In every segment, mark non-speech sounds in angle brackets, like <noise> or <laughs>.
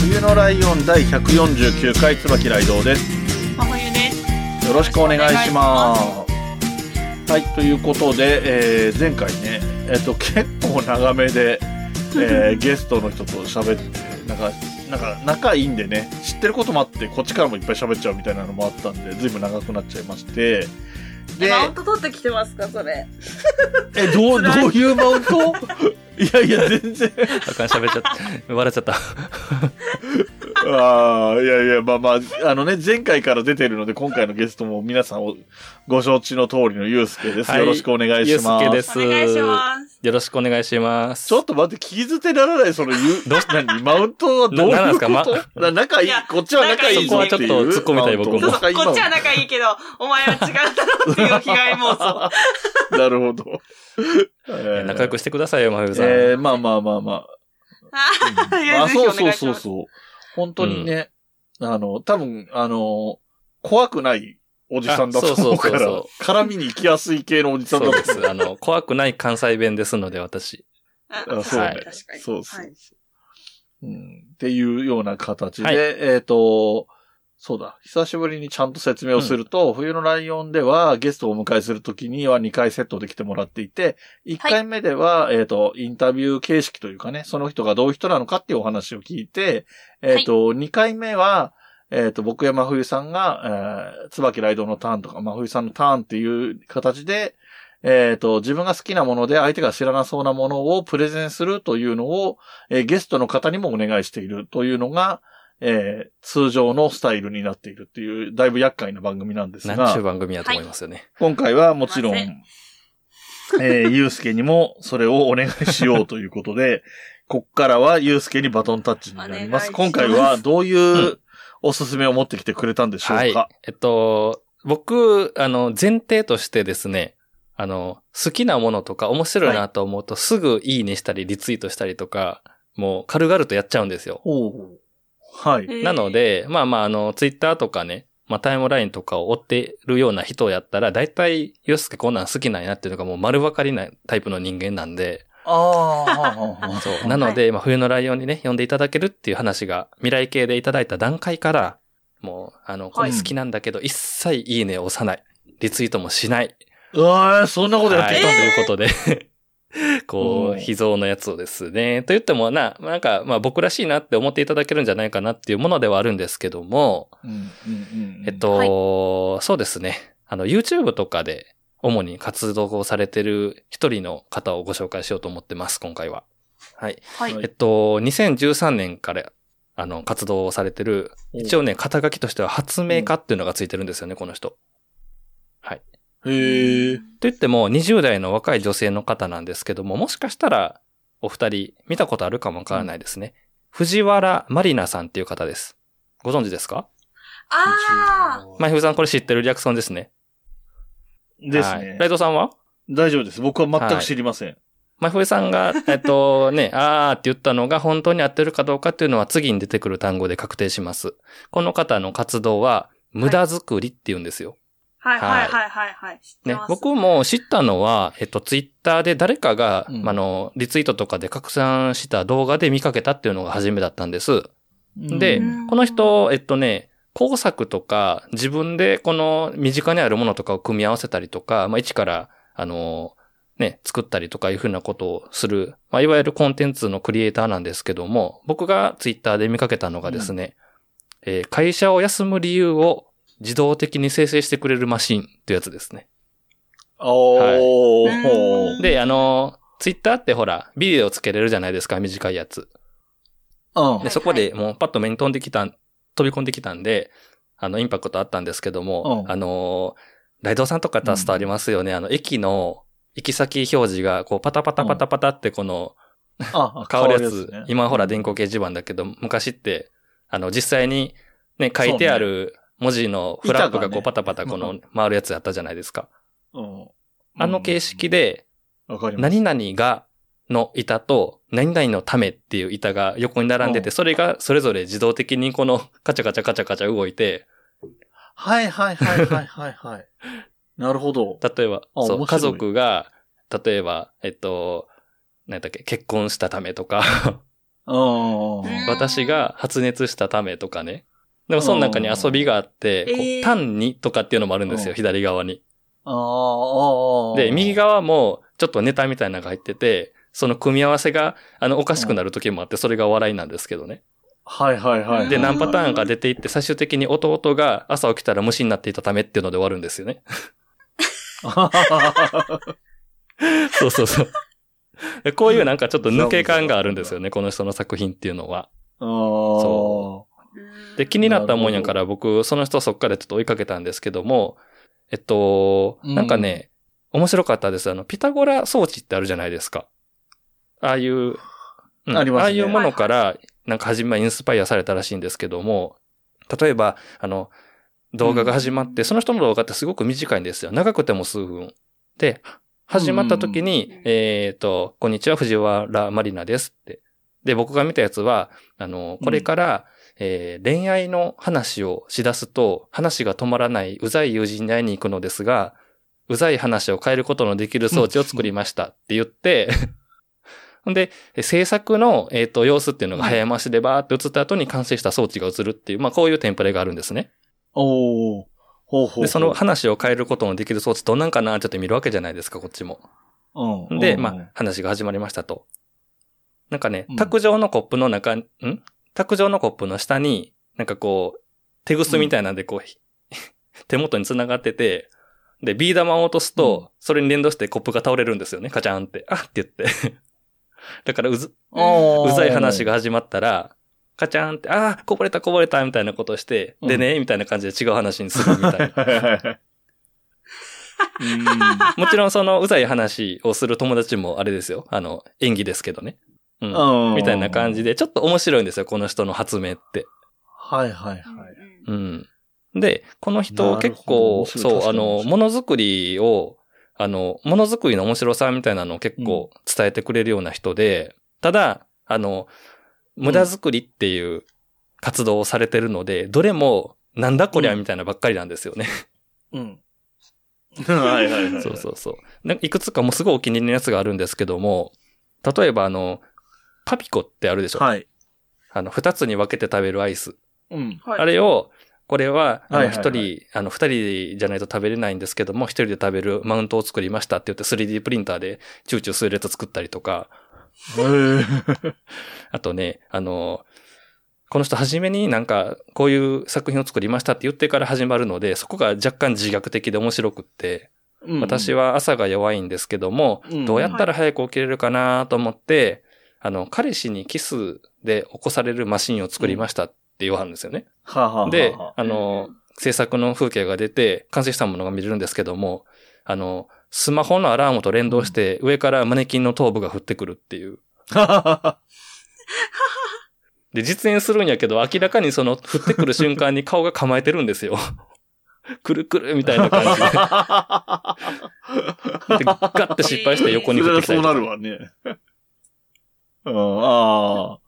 冬のライオン第149回椿ライです。真冬です。よろしくお願いします。はい、ということで、えー前回ね、えっ、と、結構長めで、えー <laughs> ゲストの人と喋って、なんか、なんか仲いいんでね、知ってることもあって、こっちからもいっぱい喋っちゃうみたいなのもあったんで、ずいぶん長くなっちゃいまして、で、マウント取ってきてますか、それ？え、どう、どういうマウント？<laughs> いやいや、全然。あかん、喋っちゃった。笑っちゃった。ああ、いやいや、まあまあ、あのね、前回から出てるので、今回のゲストも皆さんをご承知の通りのゆうすけです。はいよろしくお願いします。ゆうすけですお願いします。よろしくお願いします。ちょっと待って、聞き捨てならない、そのゆう、どう？何？マウントはどういうこと？ななんですか？まな仲いい？こっちは仲いいぞっていう。そこはちょっと突っ込みたい僕もマウント仲いいこっちは仲いいけど、お前は違うんだろっていう被害妄想。<laughs> なるほど。えー仲良くしてくださいよ、まふさん。えー、まあまあまあまあ。<laughs> いやあ、そう願いしますそうそうそう。本当にね、あの、多分、あの、怖くないおじさんだと思うからあそうそうそう、絡みに行きやすい系のおじさんだと思う。そうです。あの、怖くない関西弁ですので、私。ああそうねはい確かに。そうそうはいうん。っていうような形で、はいえっ、と、そうだ。久しぶりにちゃんと説明をすると、冬のライオンではゲストをお迎えするときには2回セットで来てもらっていて、1回目では、えっ、と、インタビュー形式というかね、その人がどういう人なのかっていうお話を聞いて、えっ、と、2回目は、えっ、と、僕や真冬さんが、えー、椿ライドのターンとか、真冬さんのターンっていう形で、えっ、と、自分が好きなもので相手が知らなそうなものをプレゼンするというのを、えーゲストの方にもお願いしているというのが、えー通常のスタイルになっているっていう、だいぶ厄介な番組なんです何ちゅうが、番組やと思いますよね。今回はもちろん、えーゆうすけにもそれをお願いしようということで、<laughs> こっからはゆうすけにバトンタッチになります。ます今回はどういうおすすめを持ってきてくれたんでしょうか、はい。えっと、僕、あの、前提としてですね、あの、好きなものとか面白いなと思うと、すぐいいねしたり、リツイートしたりとか、もう軽々とやっちゃうんですよ。はい。えーなので、まあまあ、あの、ツイッターとかね、まあタイムラインとかを追ってるような人やったら、だいたい、よすけこんなん好きなんやっていうのがもう丸分かりなタイプの人間なんで、ああ、そう。なので、まあ冬のライオンにね、読んでいただけるっていう話が、未来系でいただいた段階から、もう、あの、これ好きなんだけど、一切いいねを押さない。リツイートもしない。うわーそんなことやってはい、たんだよ。ということで、こう <laughs> んう、秘蔵のやつをですね。と言ってもな、なんか、まあ僕らしいなって思っていただけるんじゃないかなっていうものではあるんですけども、うんうんうんえっと、そうですね。あの、YouTube とかで主に活動をされてる一人の方をご紹介しようと思ってます、今回は。はい。はい。はいえっと、2013年から、あの、活動をされてる、一応ね、肩書きとしては発明家っていうのがついてるんですよね、この人。はい。へえ。と言っても、20代の若い女性の方なんですけども、もしかしたら、お二人、見たことあるかもわからないですね。藤原まりなさんっていう方です。ご存知ですか？あまふさんこれ知ってるリアクションですね。ですはいライね。ドさんは？大丈夫です。僕は全く知りません。まふさんが、<laughs> えっとね、あーって言ったのが本当に合ってるかどうかっていうのは次に出てくる単語で確定します。この方の活動は、無駄作りって言うんですよ。あ。はいはいはいはいはい。知ってね。僕も知ったのは、えっと、ツイッターで誰かが、うんあの、リツイートとかで拡散した動画で見かけたっていうのが初めだったんです。でうんこの人、えっとね、工作とか、自分でこの身近にあるものとかを組み合わせたりとか、まあ、一から、あの、ね、作ったりとかいうふうなことをする、まあ、いわゆるコンテンツのクリエイターなんですけども、僕がツイッターで見かけたのがですね、えー会社を休む理由を自動的に生成してくれるマシンというやつですね。おはいー。で、あの、ツイッターってほら、ビデオつけれるじゃないですか、短いやつ。うんで、そこでもうパッと目に飛んできたん、飛び込んできたんで、あの、インパクトあったんですけども、うんあの、ライドさんとかやったら伝わりますよね。あの、駅の行き先表示が、こう、パタパタパタパタってこの、あ、変わるやつ。ね。今ほら電光掲示板だけど、昔って、あの、実際にね、書いてある文字のフラッグがこうパタパタこの回るやつやったじゃないですか。うん。あの形式で。何々がの板と、何々のためっていう板が横に並んでて、うんそれがそれぞれ自動的にこのカチャカチャカチャカチャ動いて、はいはいはいはいはいはい。<laughs> なるほど。例えば、そう、家族が、例えば、えっと、何だっけ、結婚したためとか、私が発熱したためとかね。でもその中に遊びがあって、こえーう単にとかっていうのもあるんですよ、うん左側に。ああ、ああ。で、右側もちょっとネタみたいなのが入ってて、その組み合わせが、あの、おかしくなる時もあって、それが笑いなんですけどね。はいはいはいはい。で、うん何パターンか出ていって、最終的に弟が朝起きたら虫になっていたためっていうので終わるんですよね。<laughs> そうそうそう。でこういうなんかちょっと抜け感があるんですよね、この人の作品っていうのは。そで、気になったもんやから僕、その人そっからちょっと追いかけたんですけども、えっと、うんなんかね、面白かったです。あの、ピタゴラ装置ってあるじゃないですか。ああいう、うんあねああいうものから、なんか初めはインスパイアされたらしいんですけども、例えば、あの、動画が始まって、その人の動画ってすごく短いんですよ。長くても数分。で、始まった時に、うんえっ、と、こんにちは、藤原まりなですって。で、僕が見たやつは、あの、これから、えー恋愛の話をしだすと、話が止まらないうざい友人に会いに行くのですが、うざい話を変えることのできる装置を作りましたって言って、<laughs> ほんで、え制作の、えっ、と、様子っていうのが早回しでバーって映った後に完成した装置が映るっていう、まあこういうテンプレがあるんですね。う。おお。ほうほうほう。で、その話を変えることのできる装置どんなんかなちょっと見るわけじゃないですか、こっちも。うん。で、うんまあ、話が始まりましたと。なんかねうん、卓上のコップの中、ん卓上のコップの下に、なんかこう、手ぐすみたいなんでこう、ひ <laughs> 手元に繋がってて、で、ビー玉を落とすと、それに連動してコップが倒れるんですよね、カチャーンって。あっって言って。<laughs> だからうず、うざい話が始まったら、カチャーンって、ああ、こぼれたこぼれたみたいなことをして、でね、みたいな感じで違う話にするみたいな。<laughs> うん。もちろんそのうざい話をする友達もあれですよ。あの、演技ですけどね。うん。うんみたいな感じで、ちょっと面白いんですよ、この人の発明って。はいはいはい。うん。で、この人結構、そう、あの、ものづくりを、あの、ものづくりの面白さみたいなのを結構伝えてくれるような人で、ただ、あの、無駄作りっていう活動をされてるので、どれも、なんだこりゃみたいなばっかりなんですよね。うん。<laughs> はいはいはい。そうそうそう。なんかいくつかもうすごいお気に入りのやつがあるんですけども、例えばあの、パピコってあるでしょ、はい。あの、二つに分けて食べるアイス。うん。はい。あれを、これは、あの、はいはいはい。一人、あの、二人じゃないと食べれないんですけども、一人で食べるマウントを作りましたって言って 3D プリンターでチューチュー数列作ったりとか、<laughs> あとね、あの、この人初めになんか、こういう作品を作りましたって言ってから始まるので、そこが若干自虐的で面白くって、うん。私は朝が弱いんですけども、うん。どうやったら早く起きれるかなと思って、あの、彼氏にキスで起こされるマシンを作りましたって言わはるんですよね。はあはあはあで、あの、制作の風景が出て、完成したものが見れるんですけども、あの、スマホのアラームと連動して、上からマネキンの頭部が降ってくるっていう。<laughs> で、実演するんやけど、明らかにその、降ってくる瞬間に顔が構えてるんですよ。<laughs> くるくるみたいな感じで。<laughs> で、ガッて失敗して横に降ってきたりそうなるわね。うん、あ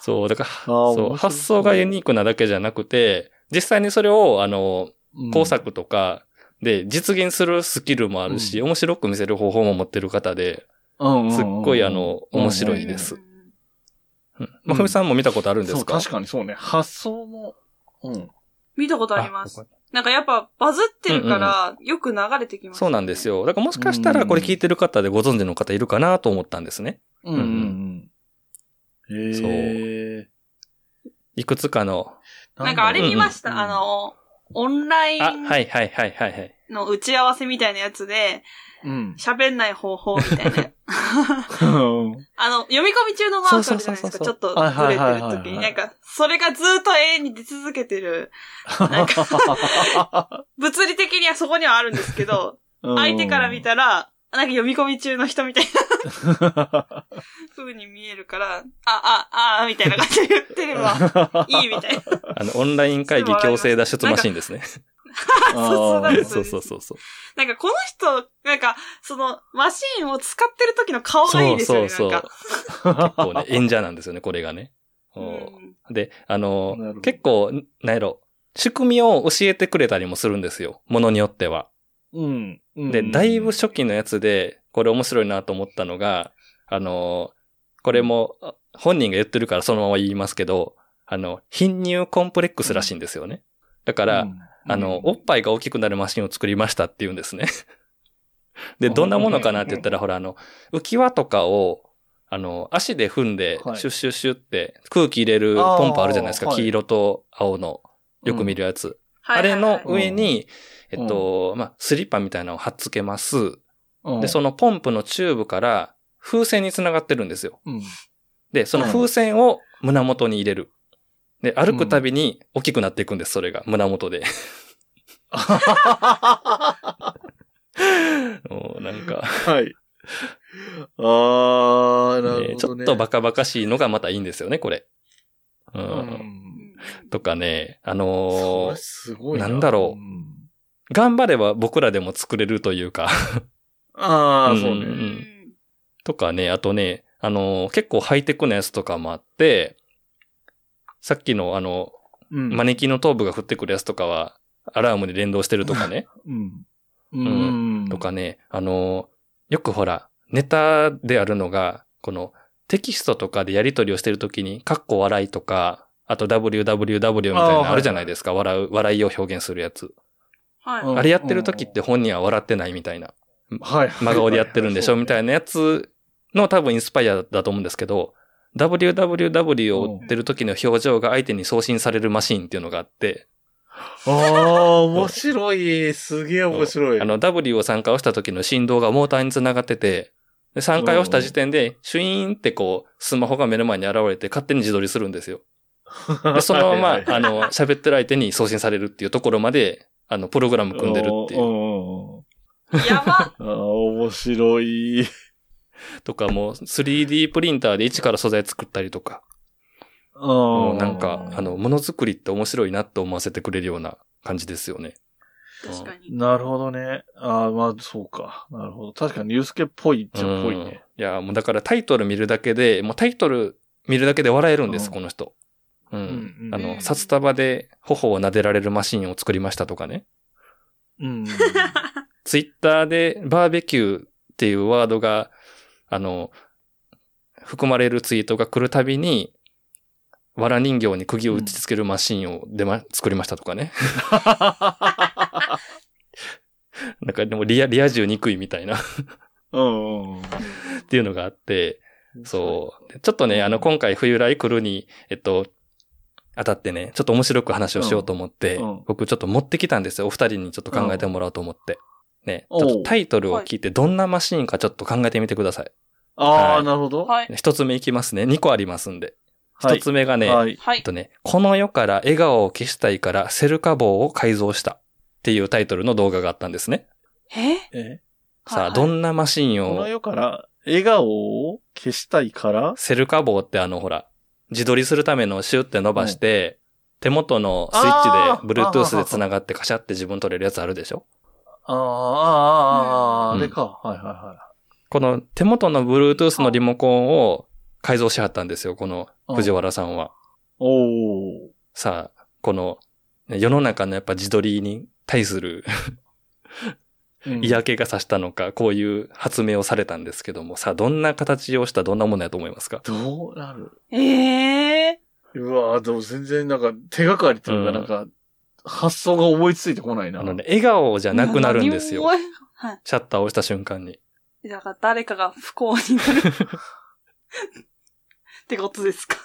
そう、だから、そう、発想がユニークなだけじゃなくて、実際にそれを、あの、あ。工作とかで実現するスキルもあるし、面白く見せる方法も持ってる方で、うん、すっごいあの、面白いです。うんまふみさんも見たことあるんですか？そう、確かにそうね。発想も、うん。見たことあります。なんかやっぱバズってるから、よく流れてきます、そうなんです。よ。だからもしかしたらこれ聞いてる方でご存知の方いるかなと思ったんですね。うんうんうん。へえ。いくつかの。なんかあれ見ました、うんあの、オンライあ、ンはいはいはいはいはい。の打ち合わせみたいなやつで、うん。喋んない方法みたいな。う <laughs> ん <laughs> あの、読み込み中のマークあるじゃないですか？そうそうそうそうちょっとはいずれてはいはいはいる時に。なんか、それがずっと永遠に出続けてる。<laughs> なんか、物理的にはそこにはあるんですけど、相手から見たら、なんか読み込み中の人みたいな風に見えるから、あ、あ、あ、みたいな感じで言ってれば <laughs> いいみたいな。あの、オンライン会議強制脱出マシンですね。<laughs> そうそうそうそうそう。なんかこの人、なんか、その、マシーンを使ってる時の顔がいいですよね、そうそうなんか。結構ね、<laughs> 演者なんですよね、これがね。うおんで、あの結構、なんやろ、仕組みを教えてくれたりもするんですよ。ものによっては。うん。うんで、だいぶ初期のやつで、これ面白いなと思ったのが、あの、これも、あ本人が言ってるからそのまま言いますけど、あの、貧乳コンプレックスらしいんですよね。だから、うんあの、おっぱいが大きくなるマシンを作りましたって言うんですね。<laughs> で、どんなものかなって言ったら、ほら、あの、浮き輪とかを、あの、足で踏んで、はいシュッシュッシュって空気入れるポンプあるじゃないですか。黄色と青の、よく見るやつ。あれの上に、えっと、まあ、スリッパみたいなのを貼っつけます。うんで、そのポンプのチューブから風船につながってるんですよ。うん。で、その風船を胸元に入れる。で、歩くたびに大きくなっていくんです、それが。胸元で。もう <laughs> なんか、はい。あー、なるねちょほどね。っとバカバカしいのがまたいいんですよね、これ。う。うんん。とかね、あそのーれすごいな。なんだろううん頑張れば僕らでも作れるというか、ああ、うんそうね。うんとかね、あとね、あのー結構ハイテクなやつとかもあって、さっきのあの、うんマネキンの頭部が降ってくるやつとかは、アラームで連動してるとかね。<laughs> うん。うん。とかね、あの、よくほら、ネタであるのが、このテキストとかでやり取りをしてるときに、カッコ笑いとか、あと www みたいなのあるじゃないですか。笑う、笑いを表現するやつ。はい。うんあれやってるときって本人は笑ってないみたいな。はい。真顔でやってるんでしょ？みいたいなやつの多分インスパイアだと思うんですけど、www を打ってる時の表情が相手に送信されるマシンっていうのがあって、な。ああ、面白い。すげえ面白い。あの W を3回押した時の振動がモーターにつながってて、で3回押した時点で、シュイーンってこう、スマホが目の前に現れて勝手に自撮りするんですよ。で、そのまま、はいはいあの、喋ってる相手に送信されるっていうところまで、あの、プログラム組んでるっていう。う。やば。ああ、面白い。とかもう 3D プリンターで一から素材作ったりとか。もうなんか、あの、ものづくりって面白いなって思わせてくれるような感じですよね。確かに。なるほどね。ああ、まあ、そうか。なるほど。確かに、ユースケっぽいっちゃっぽいうんね。いや、もうだからタイトル見るだけで、もうタイトル見るだけで笑えるんです、うんこの人。うん。うんうんあの、うん札束で頬を撫でられるマシンを作りましたとかね。うん。<laughs> ツイッターでバーベキューっていうワードが、あの、含まれるツイートが来るたびに、藁人形に釘を打ち付けるマシンを出ま、作りましたとかね。<laughs> なんかでもリア、リア充憎いみたいなっ。ていうのがあって、そう。でちょっとね、あの、今回冬来来るに、えっと、当たってね、ちょっと面白く話をしようと思って、うんうん僕ちょっと持ってきたんですよ。お二人にちょっと考えてもらおうと思って。ね、ちょっとタイトルを聞いてどんなマシーンかちょっと考えてみてください。ああ、はいなるほど。はい。一つ目いきますね。二個ありますんで。はい一つ目がね、はい。はいえっ。とね、この世から笑顔を消したいからセルカ棒を改造したっていうタイトルの動画があったんですね。え？え？さあ、はいどんなマシンこのを、世から笑顔を消したいから？セルカ棒ってあのほら、自撮りするためのシュって伸ばして、手元のスイッチで Bluetooth で繋がってカシャって自分撮れるやつあるでしょ？ああ、ああ、あれか。はいはいはこの手元の Bluetooth のリモコンを改造しはったんですよ、この藤原さんは。い。おお。さあ、この、ね世の中のやっぱ自撮りに対するうん嫌気がさしたのか、こういう発明をされたんですけども、さあ、どんな形をしたどんなものやと思いますか？どうなる？ええうわでも全然なんか手がかりっていうかうんなんか、発想が思いついてこないな。あのね、笑顔じゃなくなるんですよ。はい。シャッターを押した瞬間に。だから誰かが不幸になる。<laughs> ってことですか？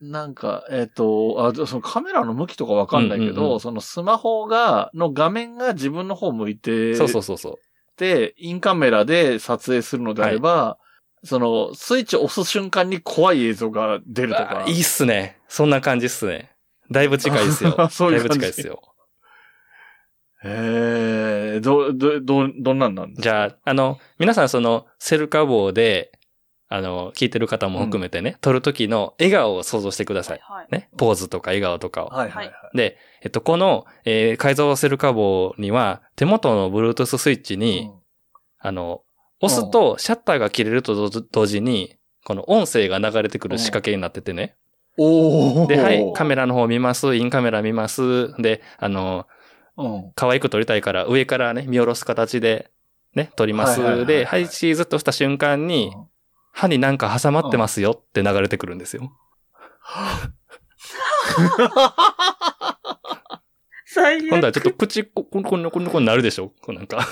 なんか、えっ、と、あ、そのカメラの向きとかわかんないけど、うんうんうんそのスマホが、の画面が自分の方向いて、そうそうそうそう。で、インカメラで撮影するのであれば、その、スイッチを押す瞬間に怖い映像が出るとか。あいいっすね。そんな感じっすね。だいぶ近いですよ。<laughs> そういうだいぶ近いですよ。へえ、ど、ど、ど、どんなんなんですか？じゃあ、あの、皆さんその、セルカ棒で、あの、聞いてる方も含めてね、撮る時の笑顔を想像してください。はい。ね？ポーズとか笑顔とかを。はいはいはい。で、えっと、この、えー改造セルカ棒には、手元の Bluetooth スイッチに、あの、押すとシャッターが切れると同同時に、この音声が流れてくる仕掛けになっててね。おお。で、はい、カメラの方見ます、インカメラ見ます。で、あの、うん。可愛く撮りたいから、上からね、見下ろす形で、ね、撮ります。はいはいはいはいで、はい、チーズとした瞬間に、歯になんか挟まってますよって流れてくるんですよ。最悪。今度はちょっと口、こ、こんこんこんこんになるでしょ？こうなんか。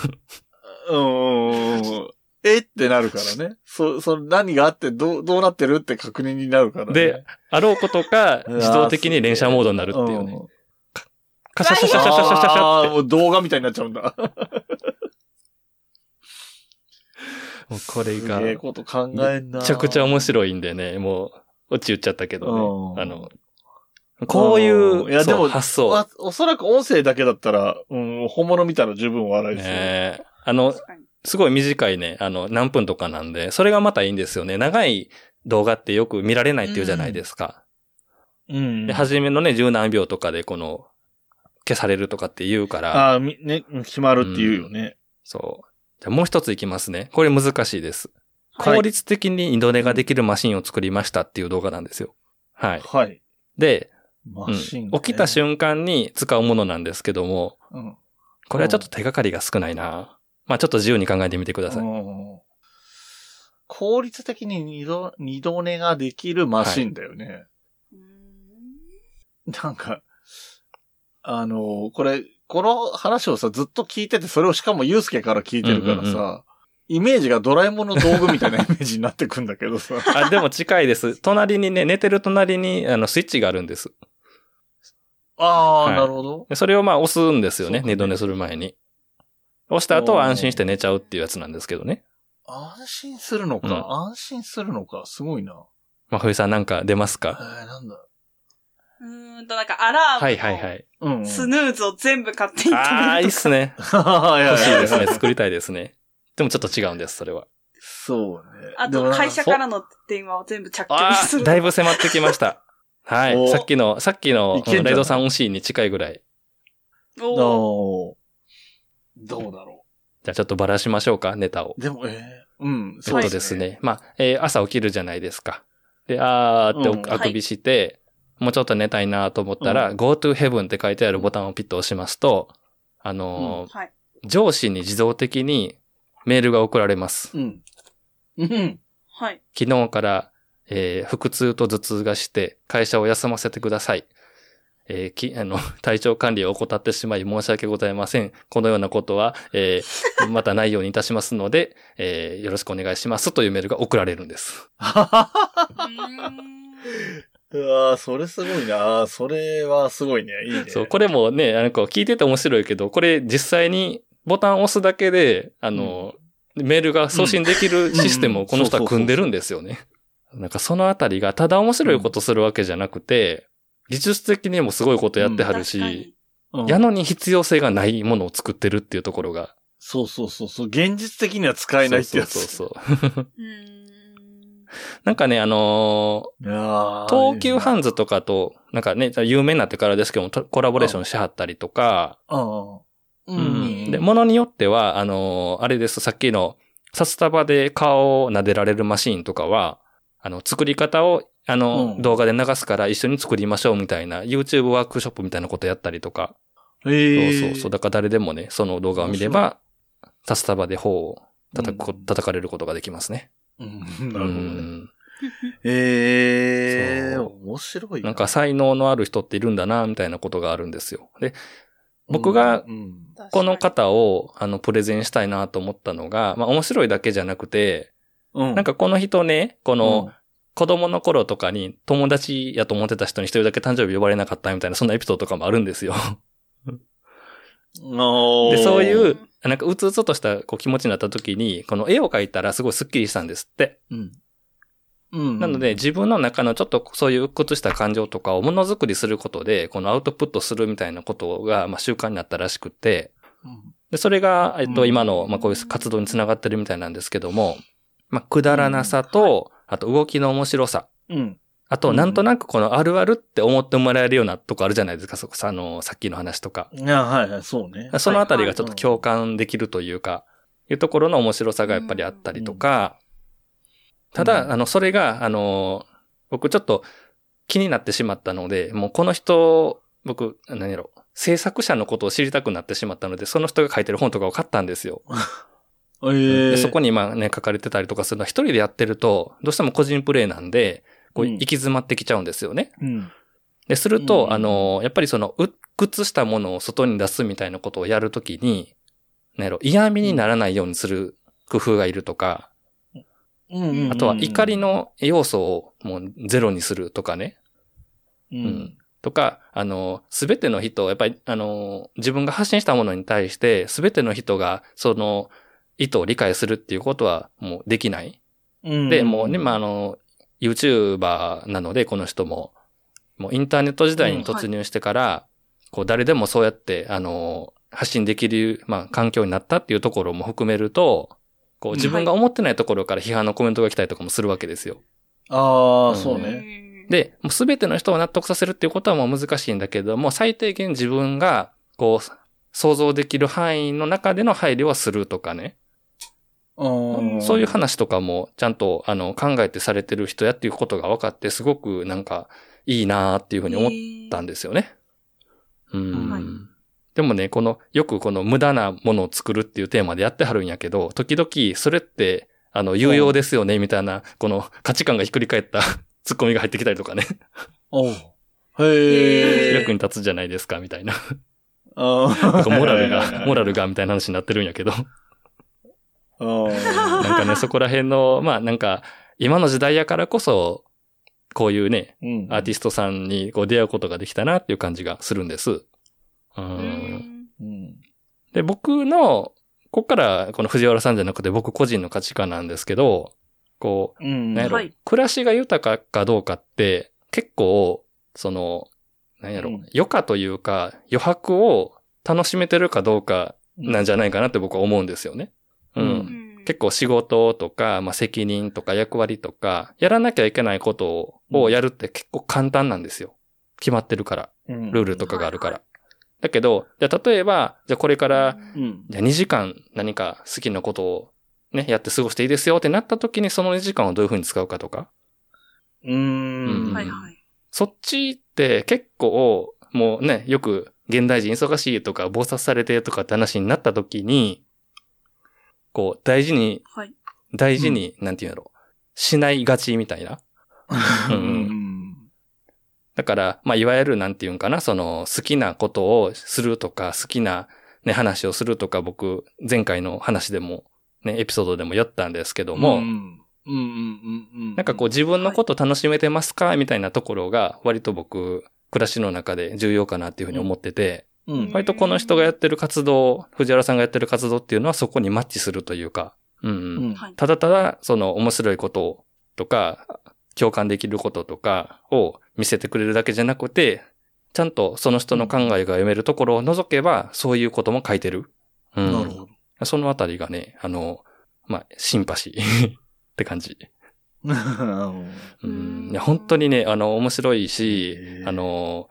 うん。えってなるからね。そ、その何があってどう、どうなってるって確認になるからね。で、あろうことか、<laughs> 自動的に連射モードになるっていうね。んカシャシャシャシャシャシャシャシャっもう動画みたいになっちゃうんだ。て。もうこれすが、め。ちゃくちゃ面白いんでね、もう、落ち言っちゃったけどうんね。あの、こういういやでも発想。あおそらく音声だけだったら、うん、本物見たら十分笑いですよ。ねあの。すごい短いね、あの、何分とかなんで、それがまたいいんですよね。長い動画ってよく見られないっていうじゃないですか。うん。で、初めのね、十何秒とかでこの、消されるとかって言うから、ああ、みね、決まるっていうよね。そう。じゃあもう一ついきますね。これ難しいです。はい効率的に二度寝ができるマシンを作りましたっていう動画なんですよ。はい。はい。で、マシン、うん、起きた瞬間に使うものなんですけども、うん。これはちょっと手がかりが少ないな。まあちょっと自由に考えてみてください。うん効率的に二度、二度寝ができるマシンだよね。うーんなんか、あの、これ、この話をさ、ずっと聞いてて、それをしかもユうスケから聞いてるからさ、うんうんうイメージがドラえもんの道具みたいなイメージになってくんだけどさ。<laughs> あ、でも近いです。隣にね、寝てる隣にあのスイッチがあるんです。ああ、はいなるほど。でそれをまあ押すんですよね。ね二度寝する前に。押した後は安心して寝ちゃうっていうやつなんですけどね。安心するのか、うん安心するのか、すごいな。まあ、冬さんなんか出ますえかー、なんだ？うーんと、なんかアラはいはいはームい。うん、のスヌーズを全部勝手に止めるとか。ああ、いいっすね。<laughs> 欲欲しいですね。作りたいですね。でもちょっと違うんです、それは。そうね。あと、会社からの電話を全部着拒ああ、にする。だいぶ迫ってきました。<laughs> はい。おさっきの、さっきのライドさん惜しいに近いぐらい。おどうだろじゃあちょっとばらしましょうか、ネタを。う。でも、えー、うん、そうですね。まあ、えー朝起きるじゃないですか。で、あーってうんあくびして、もうちょっと寝たいなと思ったら、う Go to Heaven って書いてあるボタンをピッと押しますと、あのーはい。上司に自動的にメールが送られます。うん。うん。はい。昨日から、えー腹痛と頭痛がして、会社を休ませてください。えーき、あの、<laughs> 体調管理を怠ってしまい申し訳ございません。このようなことは、えー <laughs> またないようにいたしますので、えーよろしくお願いしますというメールが送られるんです。<laughs> うわーそれすごいな。それはすごいね。いいね。そう、これもね、なんか聞いてて面白いけど、これ実際にボタンを押すだけで、あの、メールが送信できるシステムをこの人は組んでるんですよね。なんかそのあたりが、ただ面白いことするわけじゃなくて、技術的にもすごいことやってはるし、うんやのに必要性がないものを作ってるっていうところが。そうそうそうそう。現実的には使えないってやつ。そうそうそうそう。<laughs> <laughs> <laughs> なんかね、あのーー東急ハンズとかと、なんかね、有名になってからですけども、とコラボレーションしはったりとか、うん。で、ものによっては、あのーあれです、さっきの、札束で顔を撫でられるマシーンとかは、あの、作り方を、あの、うん。動画で流すから一緒に作りましょうみたいな、YouTube ワークショップみたいなことやったりとか、ええそうそうそう、だから誰でもね、その動画を見れば、札束で頬を叩く叩かれることができますね。うん。なうるほどね。ん。ええそう面白いなんか才能のある人っているんだな、みたいなことがあるんですよ。で、僕がうんこの方を、あの、プレゼンしたいなと思ったのが、まあ面白いだけじゃなくて、うん。なんかこの人ね、こうのん、子供の頃とかに友達やと思ってた人に一人だけ誕生日呼ばれなかったみたいな、そんなエピソードとかもあるんですよ。で、そういう、なんかうつうつとしたこう気持ちになった時に、この絵を描いたらすごいスッキリしたんですって。うん。うん。なので、自分の中のちょっとそういう鬱屈した感情とかをものづくりすることで、このアウトプットするみたいなことが、まあ習慣になったらしくて、で、それが、えっと、うん今の、まあ、こういう活動につながってるみたいなんですけども、まあ、くだらなさと、あと動きの面白さ。うん。あと、うん。なんとなくこのあるあるって思ってもらえるようなとこあるじゃないですか、そこさ、あの、さっきの話とか。いや、はいはい、そうね。そのあたりがちょっと共感できるというか、いうところの面白さがやっぱりあったりとか、たうん。だ、あの、それが、あの、僕ちょっと気になってしまったので、もうこの人、僕、何やろ、制作者のことを知りたくなってしまったので、その人が書いてる本とかを買ったんですよ。<laughs> ええでそこにまあね、書かれてたりとかするのは一人でやってると、どうしても個人プレイなんで、こう、うん行き詰まってきちゃうんですよね。うん。で、すると、うんあの、やっぱりその、鬱屈したものを外に出すみたいなことをやるときに、なんやろ、嫌味にならないようにする工夫がいるとか、うんあとは怒り、の要素をもうゼロにするとかね。ううんん。とか、あの、すべての人、やっぱり、あの、自分が発信したものに対して、すべての人が、その、意図を理解するっていうことはもうできない。うんで、もうね、まあ、あの、YouTuber なので、この人も、もうインターネット時代に突入してから、こう、誰でもそうやって、あの、発信できる、まあ、環境になったっていうところも含めると、こう、自分が思ってないところから批判のコメントが来たりとかもするわけですよ。ああ、うんそうね。ね。で、もうすべての人を納得させるっていうことはもう難しいんだけども、最低限自分が、こう、想像できる範囲の中での配慮はするとかね。うんそういう話とかもちゃんとあの考えてされてる人やっていうことが分かってすごくなんかいいなーっていうふうに思ったんですよね。うん。はいでもね、この、よくこの無駄なものを作るっていうテーマでやってはるんやけど、時々それって、あの、有用ですよね、みたいな、この価値観がひっくり返った <laughs> ツッコミが入ってきたりとかね、おうへえ。<laughs> 役に立つじゃないですか、みたいな。あなんかモラルが、モラル。ルが、みたいな話になってるんやけど。あなんかね、<laughs> そこら辺の、まあなんか、今の時代やからこそ、こういうね、うんアーティストさんにこう出会うことができたなっていう感じがするんです。う。うんん。うん。で、僕の、こっからこの藤原さんじゃなくて僕個人の価値観なんですけど、こう、うん。なんやろ、はい暮らしが豊かかどうかって、結構、その、なんやろ、うん余暇というか、余白を楽しめてるかどうかなんじゃないかなって僕は思うんですよね。うん。うん結構仕事とか、まあ、責任とか役割とか、やらなきゃいけないことをやるって結構簡単なんですよ。決まってるから。うんルールとかがあるから。はだけど、じゃあ例えば、じゃあこれから、うん。じゃあ2時間何か好きなことをね、やって過ごしていいですよってなった時にその2時間をどういう風に使うかとか。うーん。はいはい。そっちって結構、もうね、よく現代人忙しいとか、忙殺されてとかって話になった時に、こう、大事に、はい。大事に、なんていうんだろう、しないがちみたいな。ううんん。だから、まあ、いわゆるなんていうんかな、その、好きなことをするとか、好きなね、話をするとか、僕、前回の話でも、ね、エピソードでも言ったんですけども、うん。うんうんうんうん。なんかこう自分のこと楽しめてますか？みたいなところが割と僕、暮らしの中で重要かなっていうふうに思ってて、うん。割とこの人がやってる活動、藤原さんがやってる活動っていうのはそこにマッチするというか、うんうん。ただただその面白いこととか、共感できることとかを見せてくれるだけじゃなくて、ちゃんとその人の考えが読めるところを除けば、そういうことも書いてる。うん、なるほど。そのあたりがね、あの、まあ、シンパシー <laughs> って感じ。<laughs> うん、いや本当にね、あの、面白いしあの、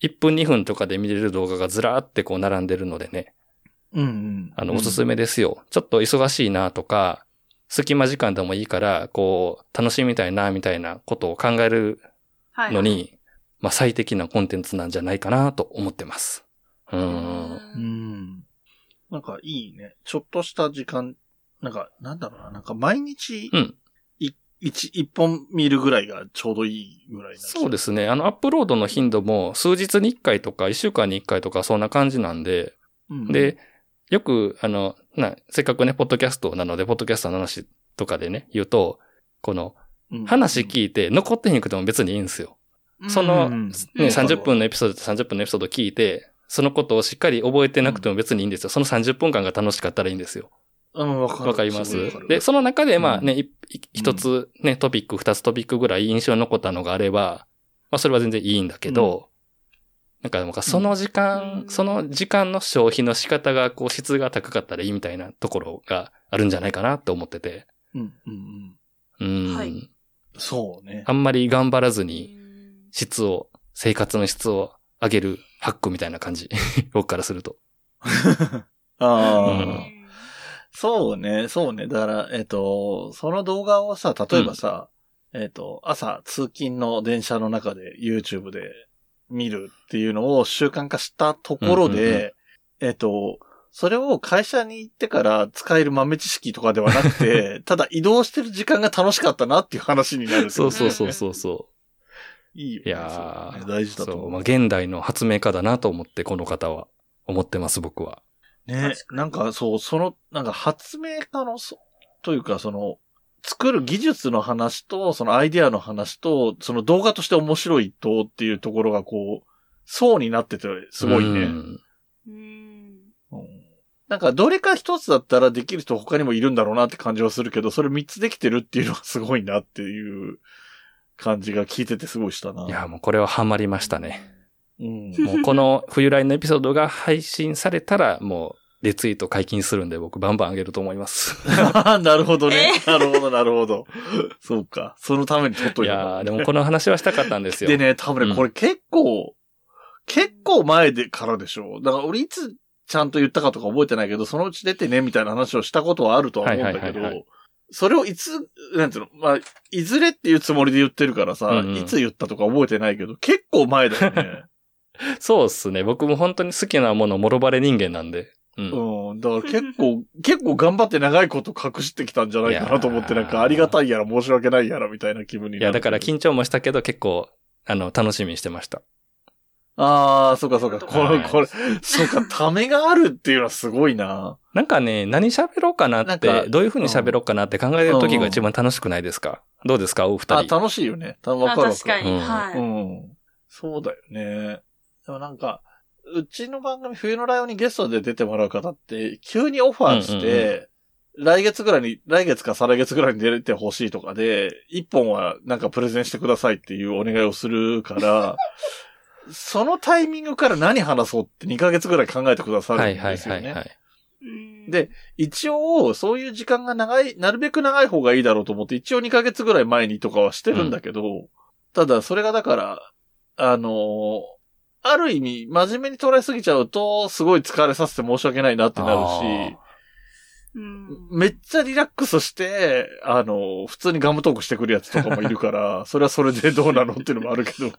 1分2分とかで見れる動画がずらーってこう並んでるのでね、うんうん。あの、おすすめですよ。ちょっと忙しいなとか、隙間時間でもいいから、こう、楽しみたいなみたいなことを考えるはい。のに、まあ、最適なコンテンツなんじゃないかなと思ってます。う。うん。うんん。なんかいいね。ちょっとした時間、なんか、なんだろうな。なんか毎日、うんい一、一本見るぐらいがちょうどいいぐらいな。そうですね。あの、アップロードの頻度も数日に1回とか1週間に1回とかそんな感じなんで、うん。で、よく、あの、な、せっかくね、ポッドキャストなので、ポッドキャストの話とかでね、言うと、この、うん、話聞いて、残ってへんくても別にいいんですよ。その、うんね、うん30分のエピソードと30分のエピソード聞いて、そのことをしっかり覚えてなくても別にいいんですよ。その30分間が楽しかったらいいんですよ。うん、わかる。わかりますで、その中で、まあね、うんつね、トピック、二つトピックぐらい印象に残ったのがあれば、まあそれは全然いいんだけど、なんか、なんかその時間、うんその時間の消費の仕方が、こう、質が高かったらいいみたいなところがあるんじゃないかなって思ってて。うん、うん、うん。はいそうねあ。んまり頑張らずに、うん質を、生活の質を上げるハックみたいな感じ。僕からすると。ああ、うんそうね、そうね。だから、えっ、と、その動画をさ、例えばさ、えっ、と、朝通勤の電車の中で YouTube で見るっていうのを習慣化したところで、うんうんうんえっ、と、それを会社に行ってから使える豆知識とかではなくて、<laughs> ただ移動してる時間が楽しかったなっていう話になる、そうそうそうそうそいいよ、う。ね。いやねー大事だと思う、まあ、現代の発明家だなと思って、この方は。思ってます、僕は。ねなんかそう、その、なんか発明家の、そというかその、作る技術の話と、そのアイディアの話と、その動画として面白いとっていうところがこう、層になってて、すごいね。うんなんか、どれか一つだったらできる人他にもいるんだろうなって感じはするけど、それ三つできてるっていうのがすごいなっていう感じが聞いててすごいしたな。いや、もうこれはハマりましたね。うん。もうこの冬来のエピソードが配信されたら、もう、リツイート解禁するんで、僕バンバン上げると思います。<laughs> なるほどね。なるほど、なるほど。そうか。そのために撮っといいやー、でもこの話はしたかったんですよ。でね、多分ね、うんこれ結構、結構前でからでしょ。だから俺いつちゃんと言ったかとか覚えてないけど、そのうち出てね、みたいな話をしたことはあるとは思うんだけはいはいはいはど、それをいつ、なんていうの、まあ、いずれっていうつもりで言ってるからさ、うんうんいつ言ったとか覚えてないけど、結構前だよね。<laughs> <laughs> そうっすね。僕も本当に好きなもの、もろバレ人間なんで。うん。うん。だから結構、<laughs> 結構頑張って長いこと隠してきたんじゃないかなと思って、なんかありがたいやら申し訳ないやらみたいな気分になる。いや、だから緊張もしたけど、結構、あの、楽しみにしてました。ああ、そうかそうか。これ、はいこれ、そうか、ためがあるっていうのはすごいな。なんかね、何喋ろうかなって、どういう風に喋ろうかなって考える時が一番楽しくないですか？どうですか？お二あ、人。楽しいよね。たわあかるわ確かに、うんはい。うん。そうだよね。でもなんか、うちの番組、冬のライオンにゲストで出てもらう方って、急にオファーして、来月ぐらいに、来月か再来月ぐらいに出てほしいとかで、一本はなんかプレゼンしてくださいっていうお願いをするから、<laughs> そのタイミングから何話そうって2ヶ月ぐらい考えてくださるんはいはいですよね。はいはい。うんで、一応、そういう時間が長い、なるべく長い方がいいだろうと思って、一応2ヶ月ぐらい前にとかはしてるんだけど、ただ、それがだから、あのーある意味、真面目に捉えすぎちゃうと、すごい疲れさせて申し訳ないなってなるし、うんめっちゃリラックスして、あのー普通にガムトークしてくるやつとかもいるから、<laughs> それはそれでどうなのっていうのもあるけど、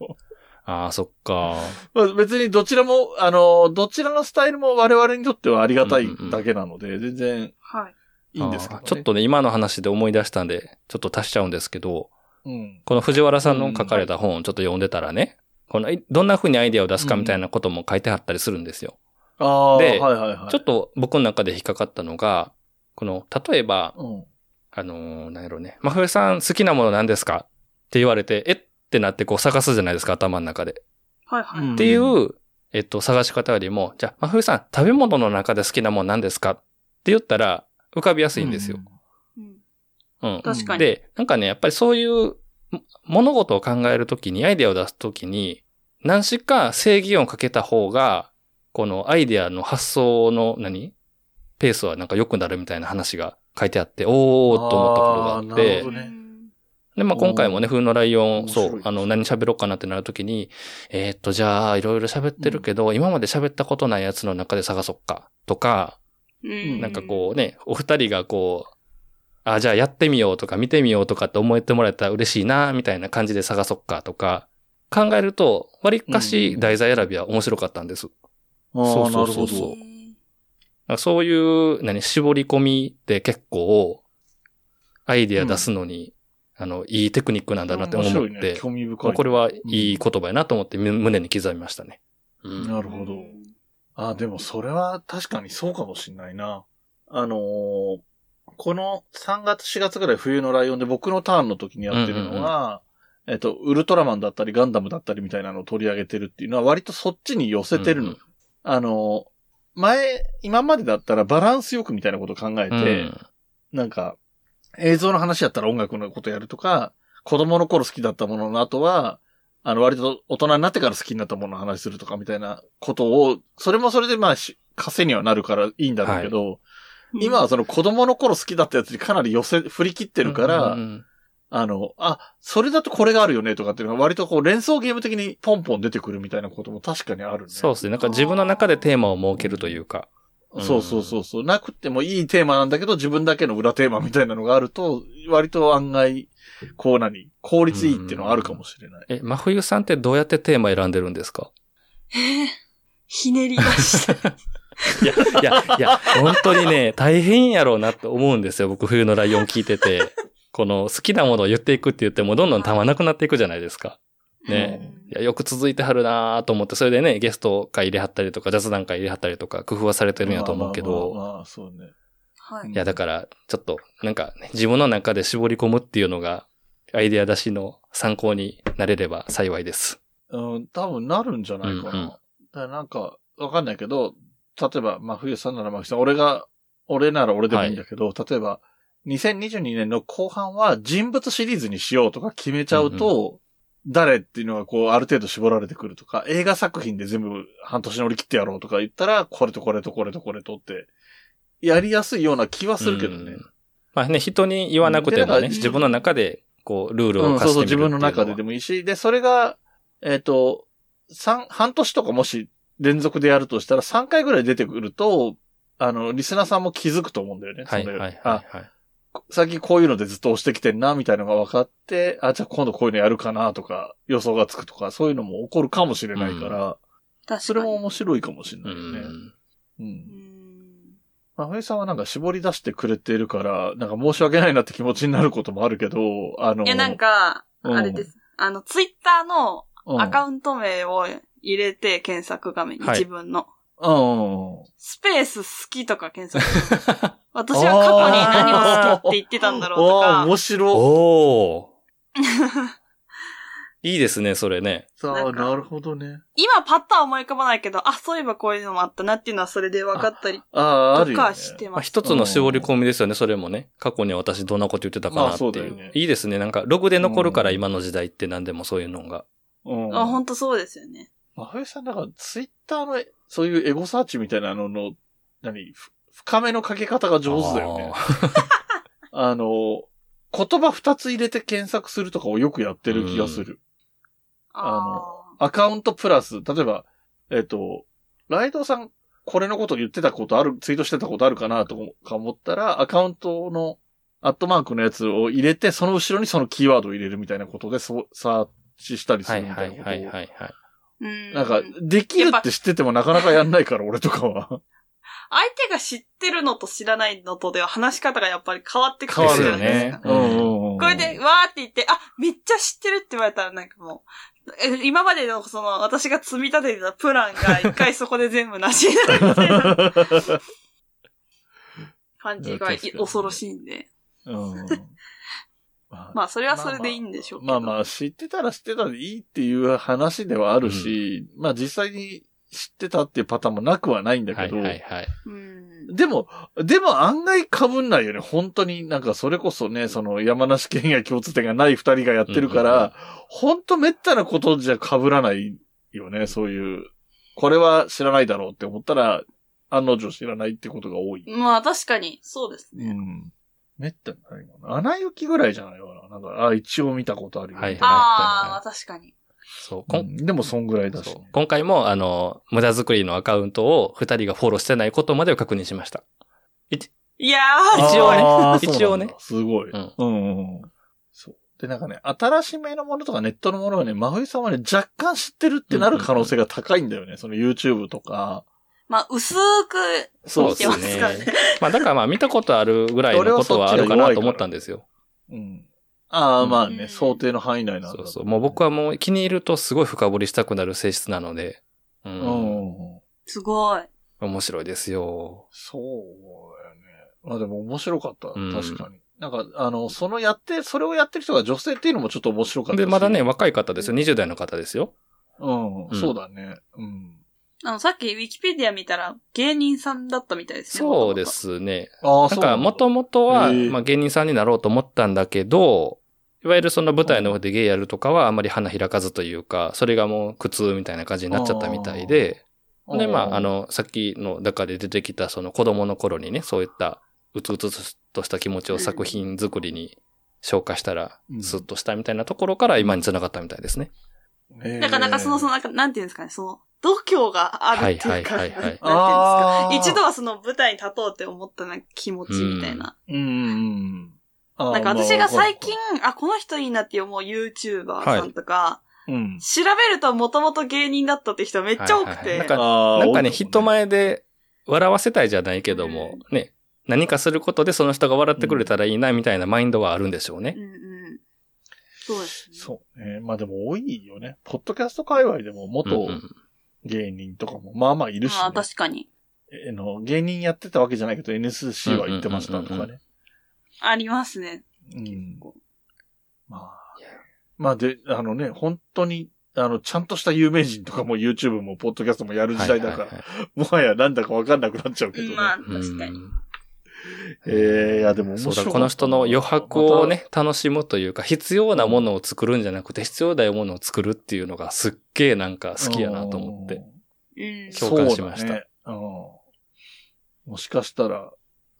ああ、そっか。まあ別にどちらも、あのーどちらのスタイルも我々にとってはありがたいだけなので、全然はい。いいんですけど、ね。ちょっとね、今の話で思い出したんで、ちょっと足しちゃうんですけど、うん。この藤原さんの書かれた本をちょっと読んでたらね、この、いどんな風にアイデアを出すかみたいなことも書いてあったりするんですよ。ああ、ではいはいはい。ちょっと僕の中で引っかかったのが、この、例えば、うん。あのーなんやろうね、真冬さん好きなもの何ですかって言われて、えってなってこう探すじゃないですか、頭の中で。はいはい。うんっていう、えっと、探し方よりも、じゃあ、真冬さん、食べ物の中で好きなもの何ですかって言ったら、浮かびやすいんですよ。うんうん。確かに。で、なんかね、やっぱりそういうも物事を考えるときに、アイデアを出すときに、何しか制限をかけた方が、このアイデアの発想の何？ペースはなんか良くなるみたいな話が書いてあって、おーと思ったことがあって。で、まあ今回もね、冬のライオン、そう、あの、何喋ろうかなってなるときに、えーっと、じゃあ、いろいろ喋ってるけど、今まで喋ったことないやつの中で探そっか、とか、うん。なんかこうね、お二人がこう、あ、じゃあやってみようとか見てみようとかって思ってもらえたら嬉しいな、みたいな感じで探そっかとか、考えると、割かし題材選びは面白かったんです。ああ、そうなるほそうそうそうど。そういう、何、絞り込みって結構、アイディア出すのに、あの、いいテクニックなんだなって思っ面白いね。て、興味深い。これはいい言葉やなと思ってむ胸に刻みましたね。うんなるほど。あ、でもそれは確かにそうかもしんないな。あのーこの3月4月ぐらい冬のライオンで僕のターンの時にやってるのは、えっと、ウルトラマンだったりガンダムだったりみたいなのを取り上げてるっていうのは割とそっちに寄せてるの。うんうん。あのー前、今までだったらバランスよくみたいなことを考えて、うん。なんか、映像の話やったら音楽のことやるとか、子供の頃好きだったものの後は、あの、割と大人になってから好きになったものの話するとかみたいなことを、それもそれでまあし、稼にはなるからいいんだろうけど、今はその子供の頃好きだったやつにかなり寄せ、振り切ってるから、うんうんあの、あ、それだとこれがあるよねとかっていうのが割とこう連想ゲーム的にポンポン出てくるみたいなことも確かにあるね。そうですね。なんか自分の中でテーマを設けるというか。うんそうそうそうそう。なくてもいいテーマなんだけど、自分だけの裏テーマみたいなのがあると、割と案外、こう何効率いいっていうのはあるかもしれない。え、真冬さんってどうやってテーマ選んでるんですか？えーひねり出した。<laughs> いや、いや、いや、本当にね、大変やろうなって思うんですよ。僕、冬のライオン聞いてて。この好きなものを言っていくって言っても、どんどんたまなくなっていくじゃないですか。ねいや、よく続いてはるなと思って、それでね、ゲスト会入れはったりとか、雑談会入れはったりとか、工夫はされてるんやと思うけまあまあど、まあまあ、そうね。はいい。や、だから、ちょっと、なんか、ね、自分の中で絞り込むっていうのが、アイデア出しの参考になれれば幸いです。うん、多分なるんじゃないかな。うんうんだからなんか、わかんないけど、例えば、真冬さんなら真冬さん、俺が、俺なら俺でもいいんだけど、例えば、2022年の後半は人物シリーズにしようとか決めちゃうと、誰っていうのがこう、ある程度絞られてくるとか、映画作品で全部半年乗り切ってやろうとか言ったら、これとこれとこれとこれとって、やりやすいような気はするけどね。うん。まあね、人に言わなくてもね、自分の中で、こう、ルールをうん、課そうそう、自分の中ででもいいし、で、それが、えっ、と、三、半年とかもし連続でやるとしたら3回ぐらい出てくると、あの、リスナーさんも気づくと思うんだよね。はい、それはい、はいあ、はい。最近こういうのでずっと押してきてんな、みたいなのが分かって、あ、じゃあ今度こういうのやるかな、とか、予想がつくとか、そういうのも起こるかもしれないから、確かに。それも面白いかもしれうないよね。ん。うんう。ん。まあ、ふえさんはなんか絞り出してくれているから、なんか申し訳ないなって気持ちになることもあるけど、あの、いや、なんか、うんあれです。あの、ツイッターのうん、アカウント名を入れて検索画面にはい自分の。うん。スペース好きとか検索。<laughs> 私は過去に何を好きって言ってたんだろうとおー、か。面白い。おー。<laughs> いいですね、それね。さあ、なんかなるほどね。今パッとは思い浮かばないけど、あ、そういえばこういうのもあったなっていうのはそれで分かったりああ、あるとよね。かしてまあ、ます。一つの絞り込みですよね、それもね。過去に私どんなこと言ってたかなってうだいう。よねいいですね。なんか、ログで残るからうん今の時代って何でもそういうのが。うん。あ、本当そうですよね。まふえさん、だから、ツイッターの、そういうエゴサーチみたいなのの、何、ふ深めのかけ方が上手だよね。<laughs> あの、言葉二つ入れて検索するとかをよくやってる気がする。あアカウントプラス、例えば、えっ、と、ライドさん、これのこと言ってたことある、ツイートしてたことあるかなとか思ったら、アカウントのアットマークのやつを入れて、その後ろにそのキーワードを入れるみたいなことで、そう、サーチしたりすはいるみたはいいはいなことを。なんか、できるって知っててもなかなかやんないから、俺とかは。相手が知ってるのと知らないのとでは話し方がやっぱり変わってくるじ変わるよゃないですか。ね。これで、わーって言って、あ、めっちゃ知ってるって言われたらなんかもう、え今までのその、私が積み立ててたプランが一回そこで全部なしになるみたいな <laughs> 感じがい確かに恐ろしいんで。うん。まあまあ、それはそれでいいんでしょうけど。まあまあ、知ってたら知ってたでいいっていう話ではあるし、まあ実際に知ってたっていうパターンもなくはないんだはいけど、はいはい。うん。でも、でも案外被んないよね。本当になんかそれこそね、その山梨県や共通点がない二人がやってるから、うんうんうん本当めったなことじゃ被らないよね。そういう、これは知らないだろうって思ったら、案の定知らないってことが多い。まあ確かに、そうですね。うん。めったにないもんな。穴行きぐらいじゃないかな。なんか、あ、一応見たことあるよ。はいはいああ、まあ確かに。そう。うこんんでもそんぐらいだし、そうね。今回も、あの、無駄作りのアカウントを二人がフォローしてないことまでを確認しました。いやー、一応ね一応ね。すごい。うんうんうん。そう。で、なんかね、新しめのものとかネットのものはね、真冬さんはね、若干知ってるってなる可能性が高いんだよね。その YouTube とか。まあ薄くそう見てますからね。まあだからまあ見たことあるぐらいのことはあるかなと思ったんですよ。うん。ああ、うんまあね、うん想定の範囲内なんだそうそう。もう僕はもう気に入るとすごい深掘りしたくなる性質なので、う。うんん。すごい。面白いですよ。そうだよね。まあでも面白かった。うん確かに。なんか、あの、そのやって、それをやってる人が女性っていうのもちょっと面白かったしで、まだね、若い方ですよ。20代の方ですよ。うん、うんそうだね。うん。あの、さっきウィキペディア見たら芸人さんだったみたいですね。そうで。すね。ああ、なんか、もともとは、まあ芸人さんになろうと思ったんだけど、いわゆるその舞台の方で芸やるとかはあまり花開かずというか、それがもう苦痛みたいな感じになっちゃったみたいで、で、まあ、あ、の、さっきの中で出てきたその子供の頃にね、そういったうつうつとした気持ちを作品作りに消化したらう、んスッとしたみたいなところから今に繋がったみたいですね。えーなかなかその、その、なんかなんていうんですかね、その、度胸があるっていうか、はいはいはいはいなんていうんですか。一度はその舞台に立とうって思ったな気持ちみたいな。うんうんうん。なんか私が最近あ、あ、この人いいなって思う YouTuber さんとか、うん。調べるともともと芸人だったって人めっちゃ多くてはいはいはいなんかなんかね、人前で笑わせたいじゃないけども、ね、何かすることでその人が笑ってくれたらいいなみたいなマインドはあるんでしょうねうん。うん。そうですね。そうね。まあでも多いよね。ポッドキャスト界隈でもうん元うん芸人とかもまあまあいるし、ねまあ確かに。えの芸人やってたわけじゃないけど NSC は行ってましたとうんうんうんかね。ありますね。うん。まあ。まあで、あのね、本当に、あの、ちゃんとした有名人とかも YouTube もポッドキャストもやる時代だから、はいはいはいもはやなんだかわかんなくなっちゃうけどね。まあうん確かに。<laughs> ええいやでも面そうだ、白この人の余白をね、楽しむというか、必要なものを作るんじゃなくて、必要ないものを作るっていうのがすっげえなんか好きやなと思って。。うん。共感しました。もしかしたら、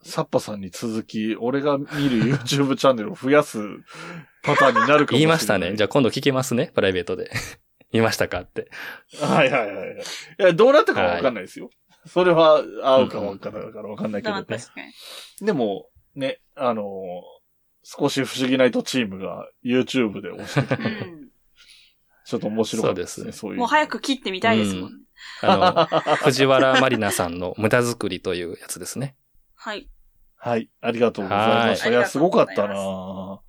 サッパさんに続き、俺が見る YouTube チャンネルを増やすパターンになるかもしれない。言いましたね。じゃあ今度聞きますね、プライベートで。<laughs> 言いましたかって。はいはいはいはい。いや、どうなったかわかんないですよ。それは合うかわかんないからわかんないけどまあ。確かに。でも、ね、あのー少し不思議ないとチームが YouTube で押してて、うん。ちょっと面白かったですね、そそういう。もう早く切ってみたいですもんね。あの、<laughs> 藤原まりなさんの無駄作りというやつですね。はい。はい、ありがとうございました。はいいや、すごかったな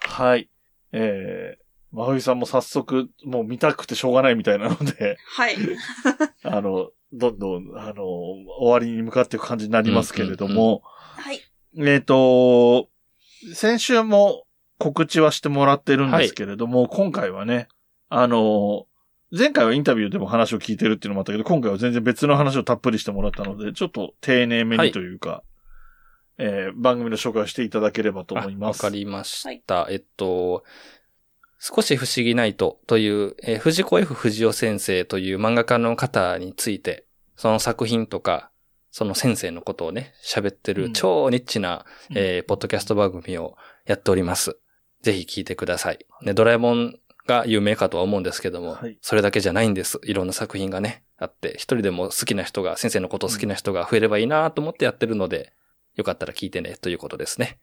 はい。えー、まふいさんも早速、もう見たくてしょうがないみたいなので、はい。<laughs> あの、どんどん、あの、終わりに向かっていく感じになりますけれども、はい。えっ、と、先週も告知はしてもらってるんですけれども、今回はね、あの、前回はインタビューでも話を聞いてるっていうのもあったけど、今回は全然別の話をたっぷりしてもらったので、ちょっと丁寧めにというか、えー番組の紹介をしていただければと思います。あわかりました。えっと、少し不思議ナイトという、えー藤子 F 不二雄先生という漫画家の方について、その作品とか、その先生のことをね、喋ってるうん超ニッチな、えーポッドキャスト番組をやっております。ぜひ聞いてください。ね、ドラえもんが有名かとは思うんですけども、はいそれだけじゃないんです。いろんな作品がね、あって、一人でも好きな人が、先生のことを好きな人が増えればいいなと思ってやってるので、よかったら聞いてね、ということですね。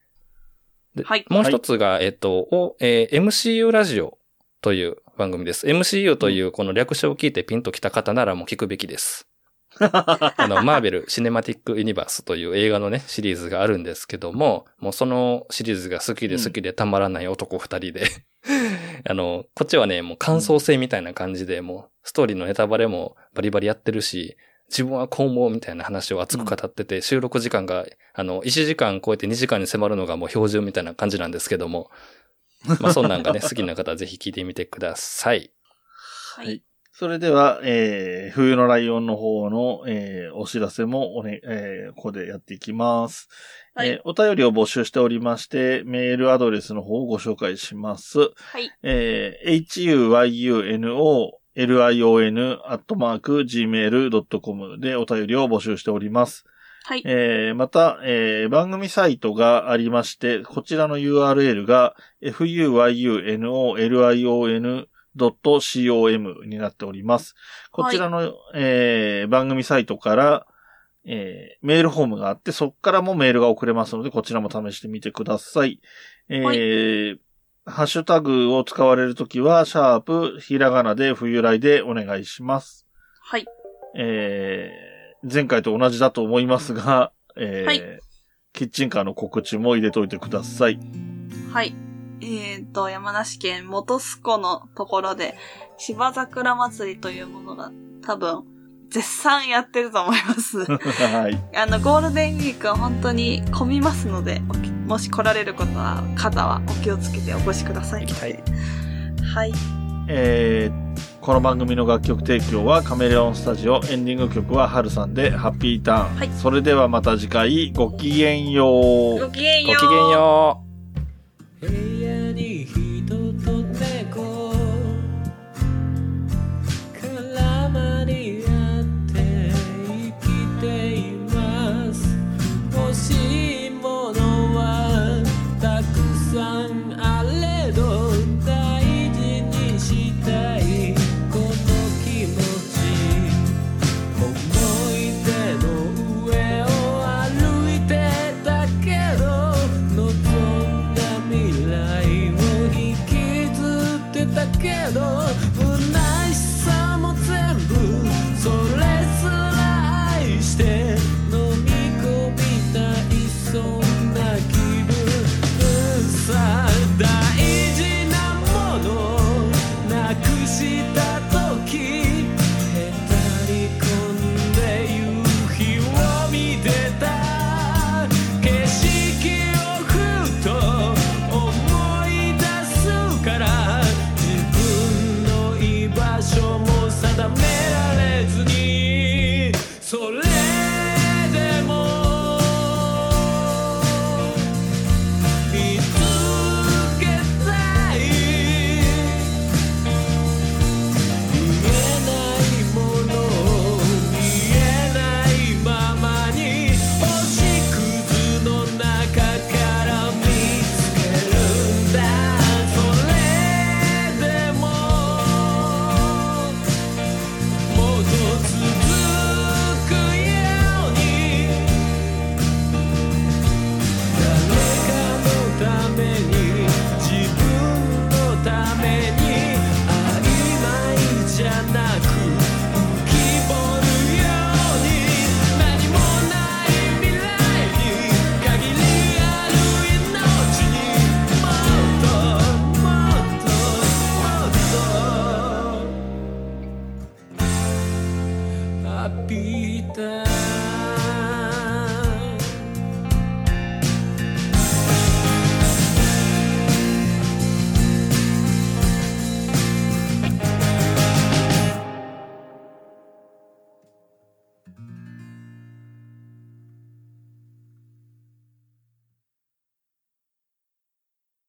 ではい。もう一つが、えっと、おえー MCU ラジオという番組です。MCU というこの略称を聞いてピンときた方ならもう聞くべきです。<laughs> あの、マーベル・シネマティック・ユニバースという映画のね、シリーズがあるんですけども、もうそのシリーズが好きで好きでたまらない男二人で、<laughs> あの、こっちはね、もう感想性みたいな感じで、もうストーリーのネタバレもバリバリやってるし、自分はこう思うみたいな話を熱く語ってて、収録時間が、あの、1時間超えて2時間に迫るのがもう標準みたいな感じなんですけども、<laughs> まあそんなんがね、好きな方はぜひ聞いてみてください。はい。それでは、えー、冬のライオンの方の、えー、お知らせもおね、えー、ここでやっていきます。はいえーお便りを募集しておりまして、メールアドレスの方をご紹介します。はい。えー、huyuno, lion, アットマーク、gmail.com でお便りを募集しております。はい。えーまた、えー番組サイトがありまして、こちらの URL が fuyunolion.com になっております。こちらの、えー番組サイトから、えーメールフォームがあって、そこからもメールが送れますので、こちらも試してみてください。えーハッシュタグを使われるときは、シャープ、ひらがなで冬来でお願いします。はい。えー、前回と同じだと思いますが、えーはいキッチンカーの告知も入れといてください。はい。えっ、と、山梨県元栖湖のところで、芝桜祭りというものが多分、絶賛やってると思います。<laughs> はい。あの、ゴールデンウィークは本当に混みますので、もし来られることは、方はお気をつけてお越しください。行きたい。はい。えーこの番組の楽曲提供はカメレオンスタジオ、エンディング曲はハルさんでハッピーターン。はいそれではまた次回、ごきげんよう。ごきげんよう。ごきげんよう。部屋に